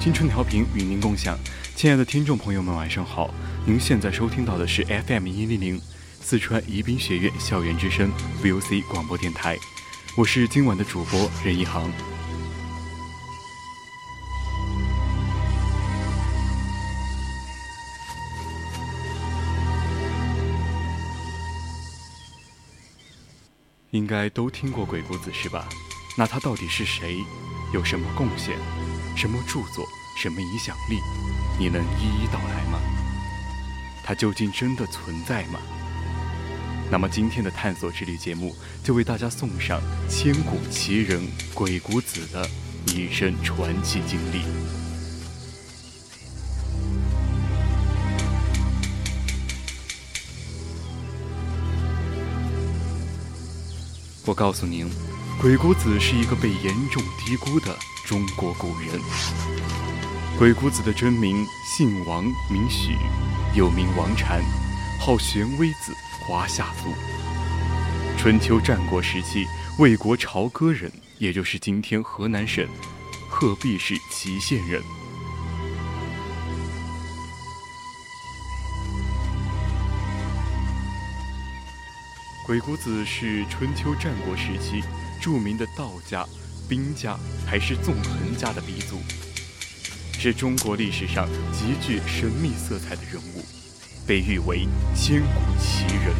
青春调频与您共享，亲爱的听众朋友们，晚上好！您现在收听到的是 FM 一零零四川宜宾学院校园之声 VOC 广播电台，我是今晚的主播任一航。应该都听过鬼谷子是吧？那他到底是谁？有什么贡献？什么著作，什么影响力，你能一一道来吗？它究竟真的存在吗？那么今天的探索之旅节目就为大家送上千古奇人鬼谷子的一生传奇经历。我告诉您，鬼谷子是一个被严重低估的。中国古人，鬼谷子的真名姓王，名许，又名王禅，号玄微子，华夏族。春秋战国时期，魏国朝歌人，也就是今天河南省鹤壁市祁县人。鬼谷子是春秋战国时期著名的道家。兵家还是纵横家的鼻祖，是中国历史上极具神秘色彩的人物，被誉为千古奇人。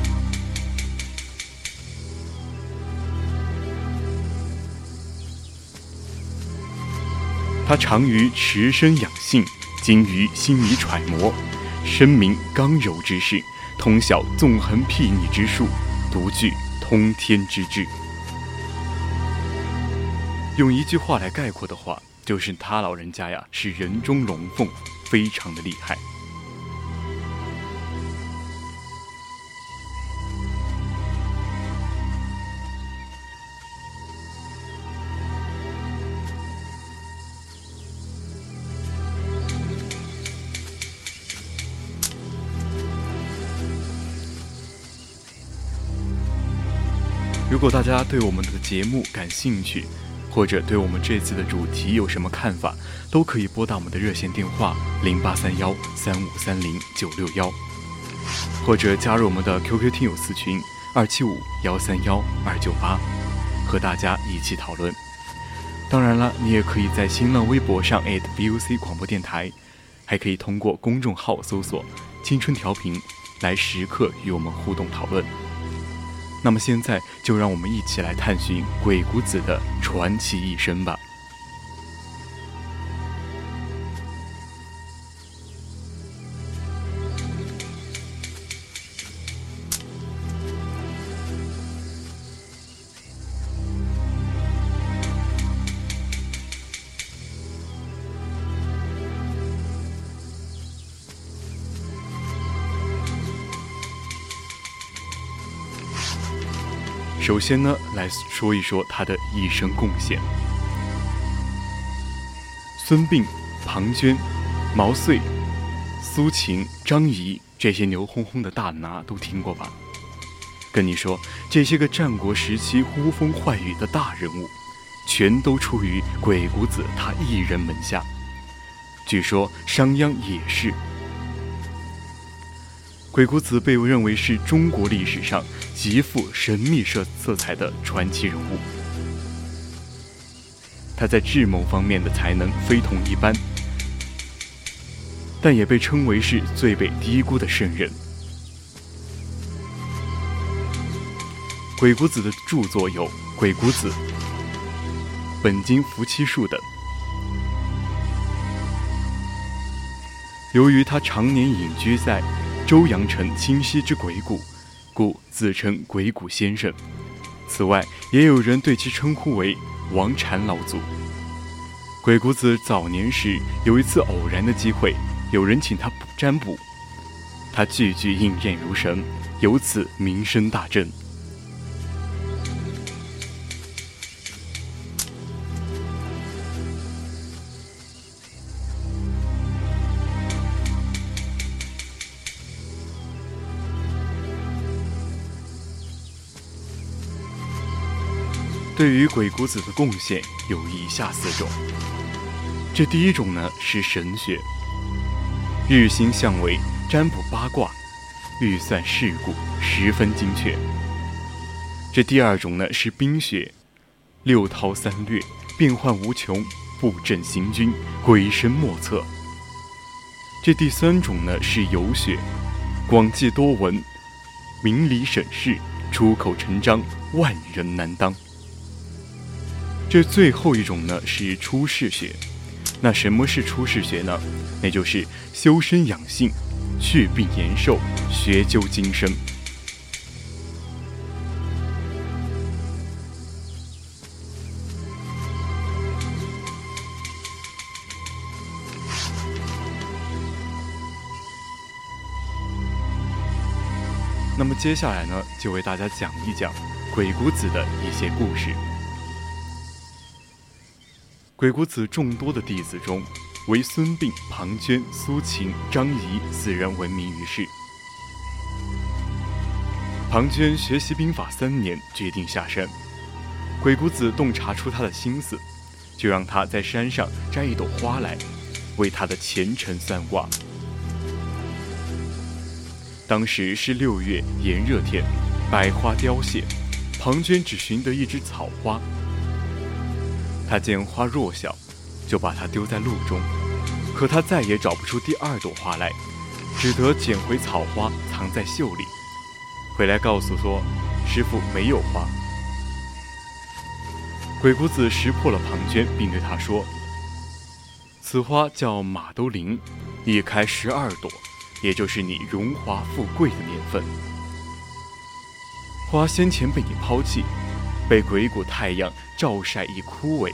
他长于持身养性，精于心理揣摩，深明刚柔之势，通晓纵横睥睨之术，独具通天之智。用一句话来概括的话，就是他老人家呀是人中龙凤，非常的厉害。如果大家对我们的节目感兴趣，或者对我们这次的主题有什么看法，都可以拨打我们的热线电话零八三幺三五三零九六幺，或者加入我们的 QQ 听友私群二七五幺三幺二九八，和大家一起讨论。当然了，你也可以在新浪微博上 @VOC 广播电台，还可以通过公众号搜索“青春调频”来时刻与我们互动讨论。那么现在就让我们一起来探寻鬼谷子的传奇一生吧。首先呢，来说一说他的一生贡献。孙膑、庞涓、毛遂、苏秦、张仪这些牛哄哄的大拿都听过吧？跟你说，这些个战国时期呼风唤雨的大人物，全都出于鬼谷子他一人门下。据说商鞅也是。鬼谷子被认为是中国历史上。极富神秘色色彩的传奇人物，他在智谋方面的才能非同一般，但也被称为是最被低估的圣人。鬼谷子的著作有《鬼谷子》《本经伏羲术》等。由于他常年隐居在周阳城清溪之鬼谷，故自称鬼谷先生。此外，也有人对其称呼为王禅老祖。鬼谷子早年时有一次偶然的机会，有人请他占卜，他句句应验如神，由此名声大振。对于鬼谷子的贡献有以下四种。这第一种呢是神学，日星相位、占卜八卦、预算事故十分精确。这第二种呢是兵学，六韬三略，变幻无穷，布阵行军，鬼神莫测。这第三种呢是游学，广记多闻，明理审事，出口成章，万人难当。这最后一种呢是出世学，那什么是出世学呢？那就是修身养性、祛病延寿、学究今生。那么接下来呢，就为大家讲一讲鬼谷子的一些故事。鬼谷子众多的弟子中，唯孙膑、庞涓、苏秦、张仪四人闻名于世。庞涓学习兵法三年，决定下山。鬼谷子洞察出他的心思，就让他在山上摘一朵花来，为他的前程算卦。当时是六月炎热天，百花凋谢，庞涓只寻得一枝草花。他见花弱小，就把它丢在路中，可他再也找不出第二朵花来，只得捡回草花藏在袖里，回来告诉说：“师傅没有花。”鬼谷子识破了庞涓，并对他说：“此花叫马兜铃，一开十二朵，也就是你荣华富贵的年份。花先前被你抛弃。”被鬼谷太阳照晒已枯萎，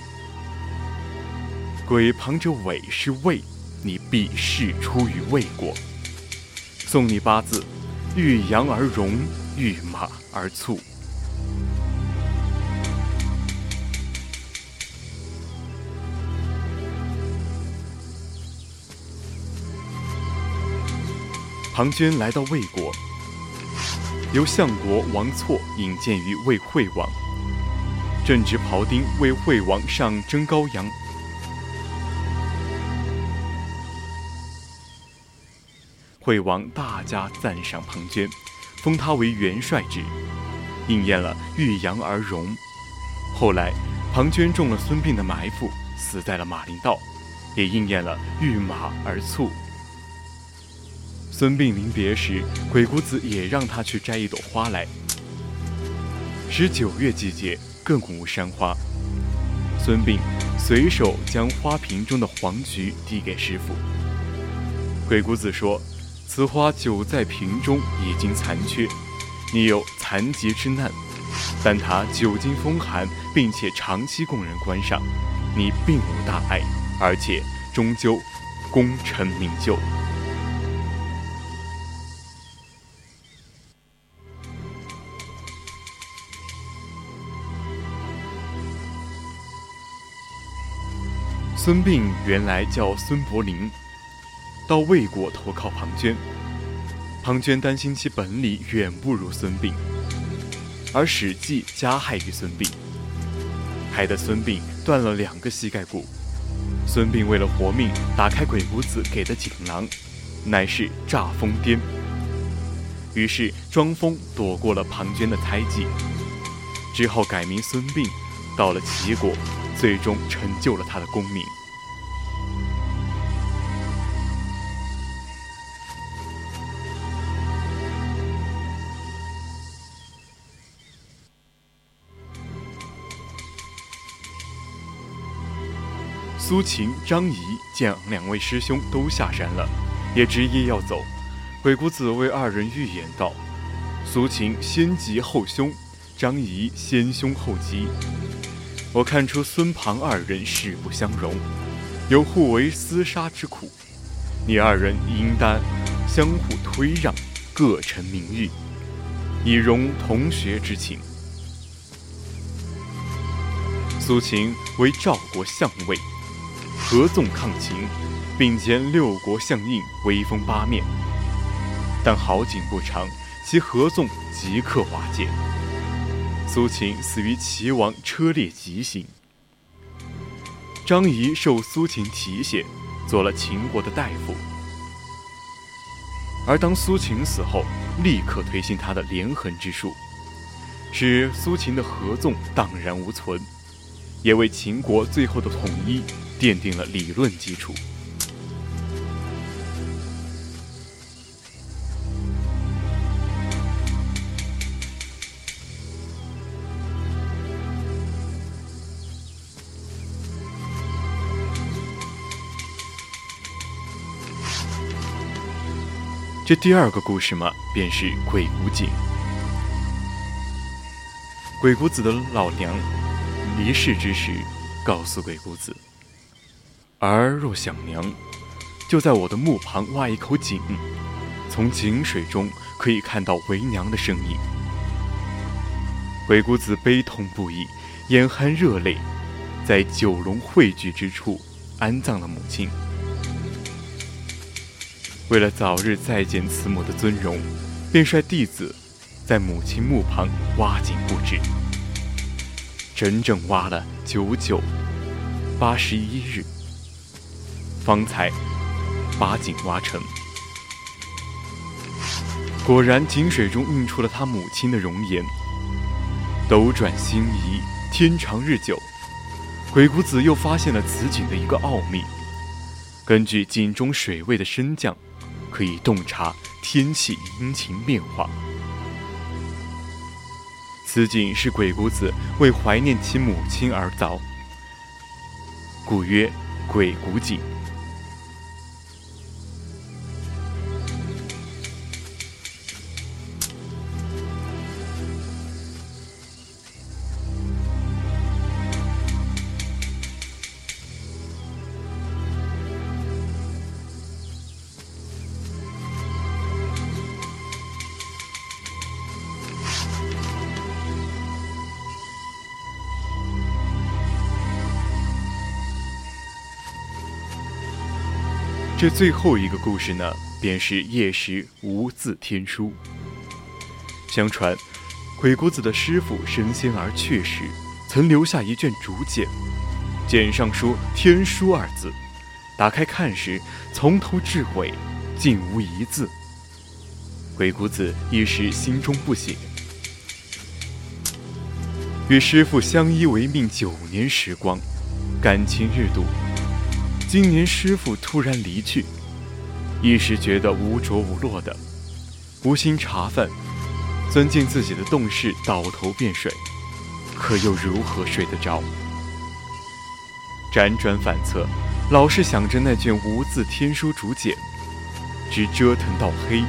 鬼旁着尾是未，你必事出于未果。送你八字：遇阳而荣，遇马而卒。庞涓来到魏国，由相国王错引荐于魏惠王。正值庖丁为惠王上征羔羊，惠王大加赞赏庞涓，封他为元帅之，应验了遇羊而荣。后来，庞涓中了孙膑的埋伏，死在了马陵道，也应验了遇马而卒。孙膑临别时，鬼谷子也让他去摘一朵花来。十九月季节。更无山花。孙膑随手将花瓶中的黄菊递给师傅。鬼谷子说：“此花久在瓶中，已经残缺，你有残疾之难。但它久经风寒，并且长期供人观赏，你并无大碍，而且终究功成名就。”孙膑原来叫孙伯龄，到魏国投靠庞涓。庞涓担心其本领远不如孙膑，而《史记》加害于孙膑，害得孙膑断了两个膝盖骨。孙膑为了活命，打开鬼谷子给的锦囊，乃是诈疯癫。于是装疯躲过了庞涓的猜忌，之后改名孙膑，到了齐国。最终成就了他的功名。苏秦张仪见两位师兄都下山了也执意要走。鬼谷子为二人预言道苏秦先吉后凶张仪先凶后吉我看出孙庞二人势不相容，有互为厮杀之苦。你二人应当相互推让，各成名誉，以容同学之情。”苏秦为赵国相位，合纵抗秦，并兼六国相印，威风八面。但好景不长，其合纵即刻瓦解。苏秦死于齐王车裂疾行。张仪受苏秦提携，做了秦国的大夫。而当苏秦死后，立刻推行他的连横之术，使苏秦的合纵荡然无存。也为秦国最后的统一奠定了理论基础。这第二个故事嘛，便是鬼谷井。鬼谷子的老娘。离世之时，告诉鬼谷子：“儿若想娘，就在我的墓旁挖一口井，从井水中可以看到为娘的身影。”鬼谷子悲痛不已，眼含热泪，在九龙汇聚之处安葬了母亲。为了早日再见慈母的尊容，便率弟子在母亲墓旁挖井布置。整整挖了九九八十一日，方才把井挖成。果然，井水中映出了他母亲的容颜。斗转星移，天长日久，鬼谷子又发现了此井的一个奥秘：根据井中水位的升降，可以洞察天气阴晴变化。此井是鬼谷子为怀念其母亲而凿，故曰鬼谷井。这最后一个故事呢，便是夜识无字天书。相传，鬼谷子的师傅升仙而去时，曾留下一卷竹简，简上书“天书”二字。打开看时，从头至尾，竟无一字。鬼谷子一时心中不喜，与师傅相依为命九年时光，感情日笃。今年师傅突然离去，一时觉得无着无落的，无心茶饭，钻进自己的洞室倒头便睡，可又如何睡得着？辗转反侧，老是想着那卷无字天书竹简，直折腾到黑，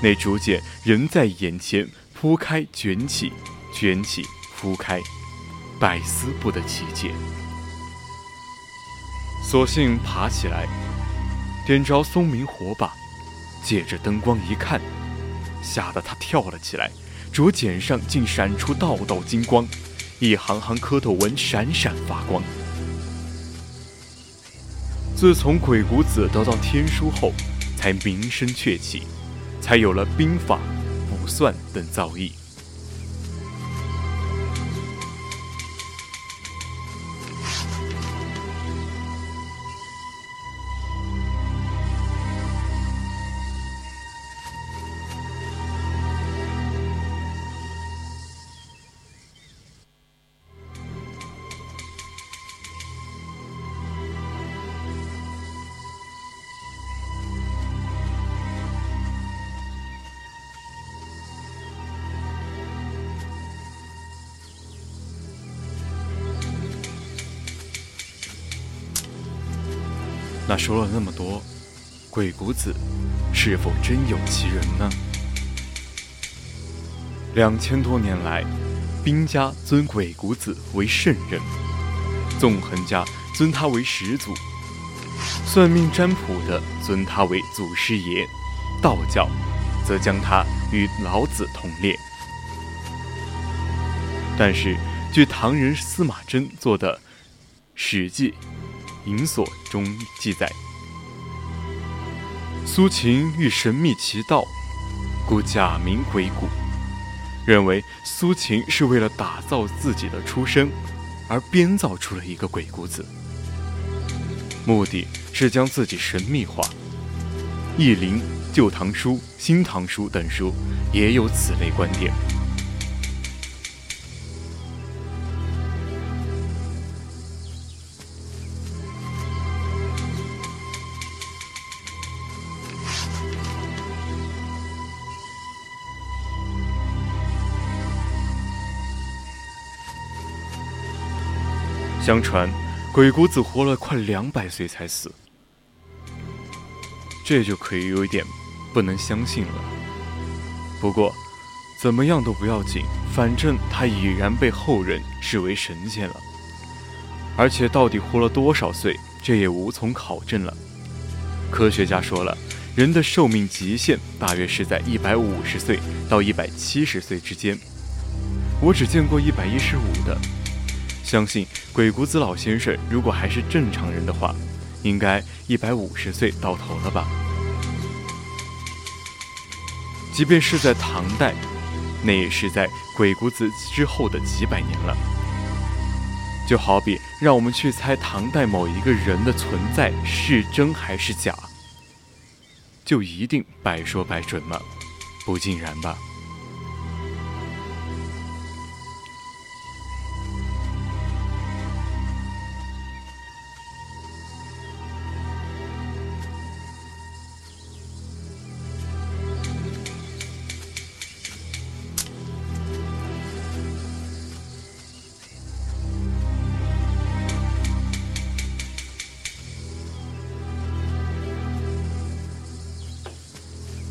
那竹简仍在眼前铺开卷起，卷起铺开，百思不得其解。索性爬起来，点着松明火把，借着灯光一看，吓得他跳了起来。竹简上竟闪出道道金光，一行行蝌蚪纹闪闪发光。自从鬼谷子得到天书后，才名声鹊起，才有了兵法、卜算等造诣。那说了那么多，鬼谷子是否真有其人呢？两千多年来，兵家尊鬼谷子为圣人，纵横家尊他为始祖，算命占卜的尊他为祖师爷，道教则将他与老子同列。但是，据唐人司马真做的《史记》。隐所中记载，苏秦欲神秘其道，故假名鬼谷，认为苏秦是为了打造自己的出身，而编造出了一个鬼谷子，目的是将自己神秘化。《易林》《旧唐书》《新唐书》等书也有此类观点。相传，鬼谷子活了快两百岁才死，这就可以有一点不能相信了。不过，怎么样都不要紧，反正他已然被后人视为神仙了。而且，到底活了多少岁，这也无从考证了。科学家说了，人的寿命极限大约是在一百五十岁到一百七十岁之间。我只见过一百一十五的。相信鬼谷子老先生如果还是正常人的话，应该一百五十岁到头了吧？即便是在唐代，那也是在鬼谷子之后的几百年了。就好比让我们去猜唐代某一个人的存在是真还是假，就一定百说百准吗？不尽然吧。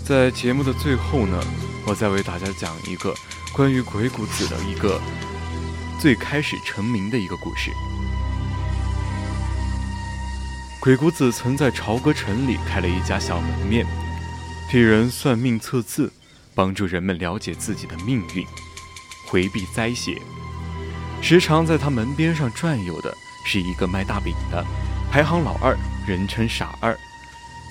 在节目的最后呢，我再为大家讲一个关于鬼谷子的一个最开始成名的一个故事。鬼谷子曾在朝歌城里开了一家小门面，替人算命测字，帮助人们了解自己的命运，回避灾邪。时常在他门边上转悠的是一个卖大饼的，排行老二，人称傻二。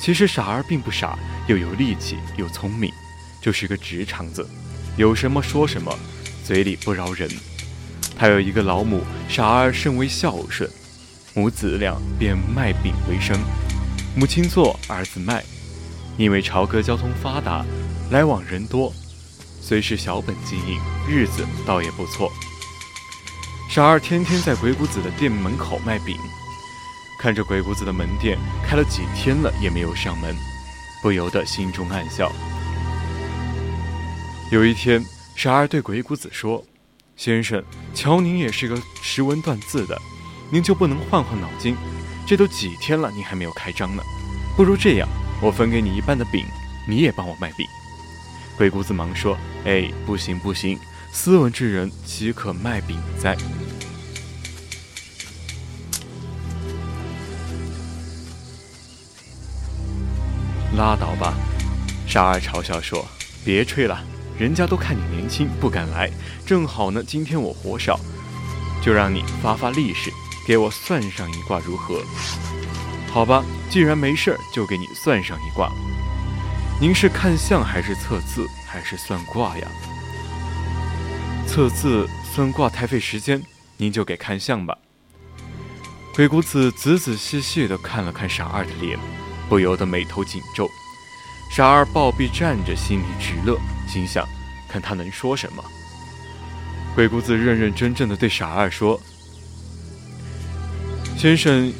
其实傻儿并不傻，又有力气又聪明，就是个直肠子，有什么说什么，嘴里不饶人。他有一个老母，傻儿甚为孝顺，母子俩便卖饼为生。母亲做，儿子卖。因为朝歌交通发达，来往人多，虽是小本经营，日子倒也不错。傻儿天天在鬼谷子的店门口卖饼。看着鬼谷子的门店开了几天了也没有上门，不由得心中暗笑。有一天，傻儿对鬼谷子说：“先生，瞧您也是个识文断字的，您就不能换换脑筋？这都几天了，您还没有开张呢。不如这样，我分给你一半的饼，你也帮我卖饼。”鬼谷子忙说：“哎，不行不行，斯文之人岂可卖饼哉？”拉倒吧，傻儿嘲笑说：“别吹了，人家都看你年轻，不敢来。正好呢，今天我活少，就让你发发力士，给我算上一卦如何？”好吧，既然没事儿，就给你算上一卦。您是看相还是测字还是算卦呀？测字算卦太费时间，您就给看相吧。鬼谷子仔仔细细地看了看傻二的脸。不由得眉头紧皱，傻儿暴毙站着，心里直乐，心想：看他能说什么。鬼谷子认认真真的对傻二说：“先生，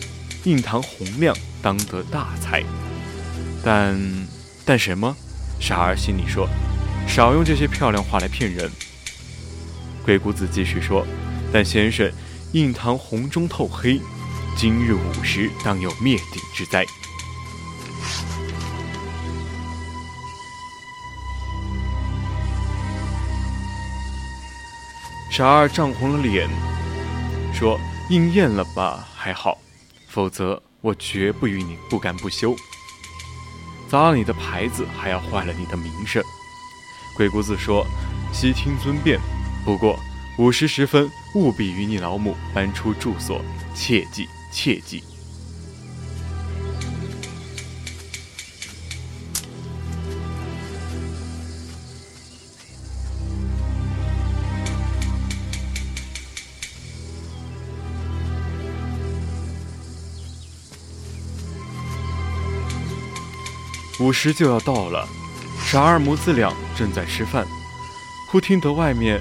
印堂洪亮，当得大才。但但什么？”傻儿心里说：“少用这些漂亮话来骗人。”鬼谷子继续说：“但先生，印堂红中透黑，今日午时当有灭顶之灾。傻二涨红了脸，说：“应验了吧，还好，否则我绝不与你不干不休。砸了你的牌子，还要坏了你的名声。”鬼谷子说：“悉听尊便，不过午时十分，务必与你老母搬出住所，切记，切记。”午时就要到了，傻二母子俩正在吃饭，忽听得外面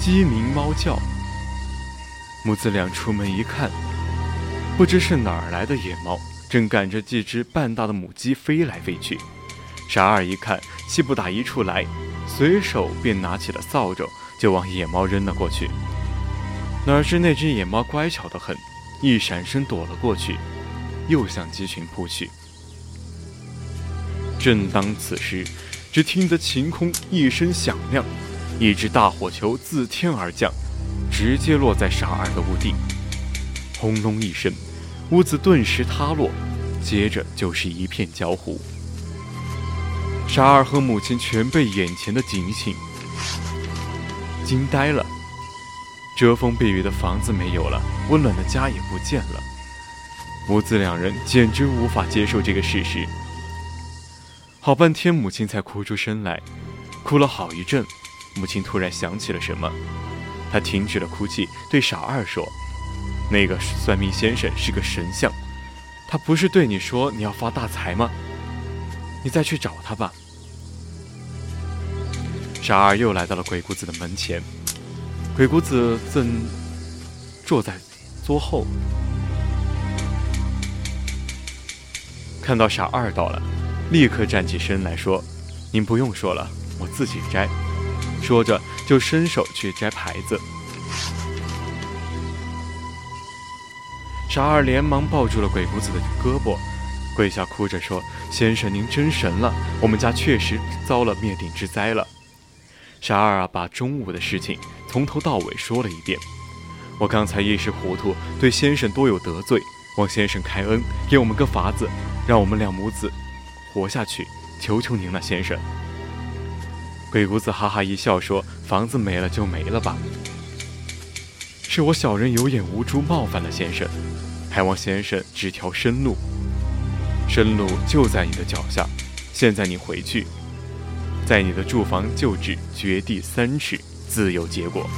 鸡鸣猫叫。母子俩出门一看，不知是哪儿来的野猫，正赶着几只半大的母鸡飞来飞去。傻二一看，气不打一处来，随手便拿起了扫帚，就往野猫扔了过去。哪知那只野猫乖巧得很，一闪身躲了过去，又向鸡群扑去。正当此时，只听得晴空一声响亮，一只大火球自天而降，直接落在傻二的屋顶。轰隆一声，屋子顿时塌落，接着就是一片焦糊。傻二和母亲全被眼前的景象惊呆了。遮风避雨的房子没有了，温暖的家也不见了，母子两人简直无法接受这个事实。好半天，母亲才哭出声来，哭了好一阵。母亲突然想起了什么，她停止了哭泣，对傻二说：“那个算命先生是个神像，他不是对你说你要发大财吗？你再去找他吧。”傻二又来到了鬼谷子的门前，鬼谷子正坐在桌后，看到傻二到了。立刻站起身来说：“您不用说了，我自己摘。”说着就伸手去摘牌子。傻二连忙抱住了鬼谷子的胳膊，跪下哭着说：“先生您真神了，我们家确实遭了灭顶之灾了。”傻二啊，把中午的事情从头到尾说了一遍。我刚才一时糊涂，对先生多有得罪，望先生开恩，给我们个法子，让我们两母子。活下去，求求您了，先生。鬼谷子哈哈一笑说：“房子没了就没了吧，是我小人有眼无珠，冒犯了先生，还望先生指条生路。生路就在你的脚下，现在你回去，在你的住房旧址掘地三尺，自有结果。”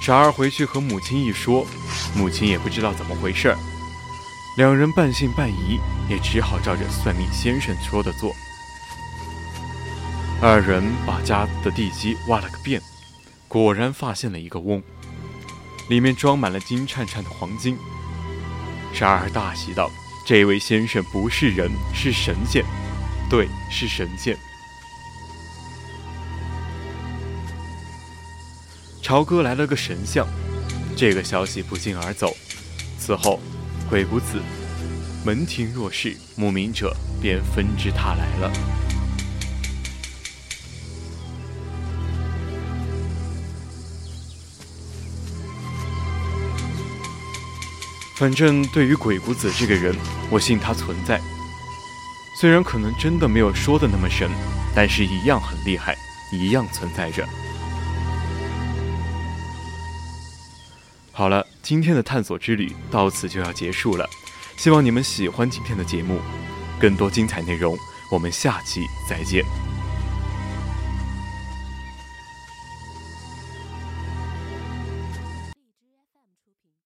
傻儿回去和母亲一说，母亲也不知道怎么回事儿。两人半信半疑，也只好照着算命先生说的做。二人把家的地基挖了个遍，果然发现了一个瓮，里面装满了金灿灿的黄金。傻儿大喜道：“这位先生不是人，是神仙，对，是神仙。”朝歌来了个神像，这个消息不胫而走。此后。鬼谷子门庭若市，慕名者便纷至沓来了。反正对于鬼谷子这个人，我信他存在。虽然可能真的没有说的那么神，但是一样很厉害，一样存在着。好了。今天的探索之旅到此就要结束了，希望你们喜欢今天的节目。更多精彩内容，我们下期再见。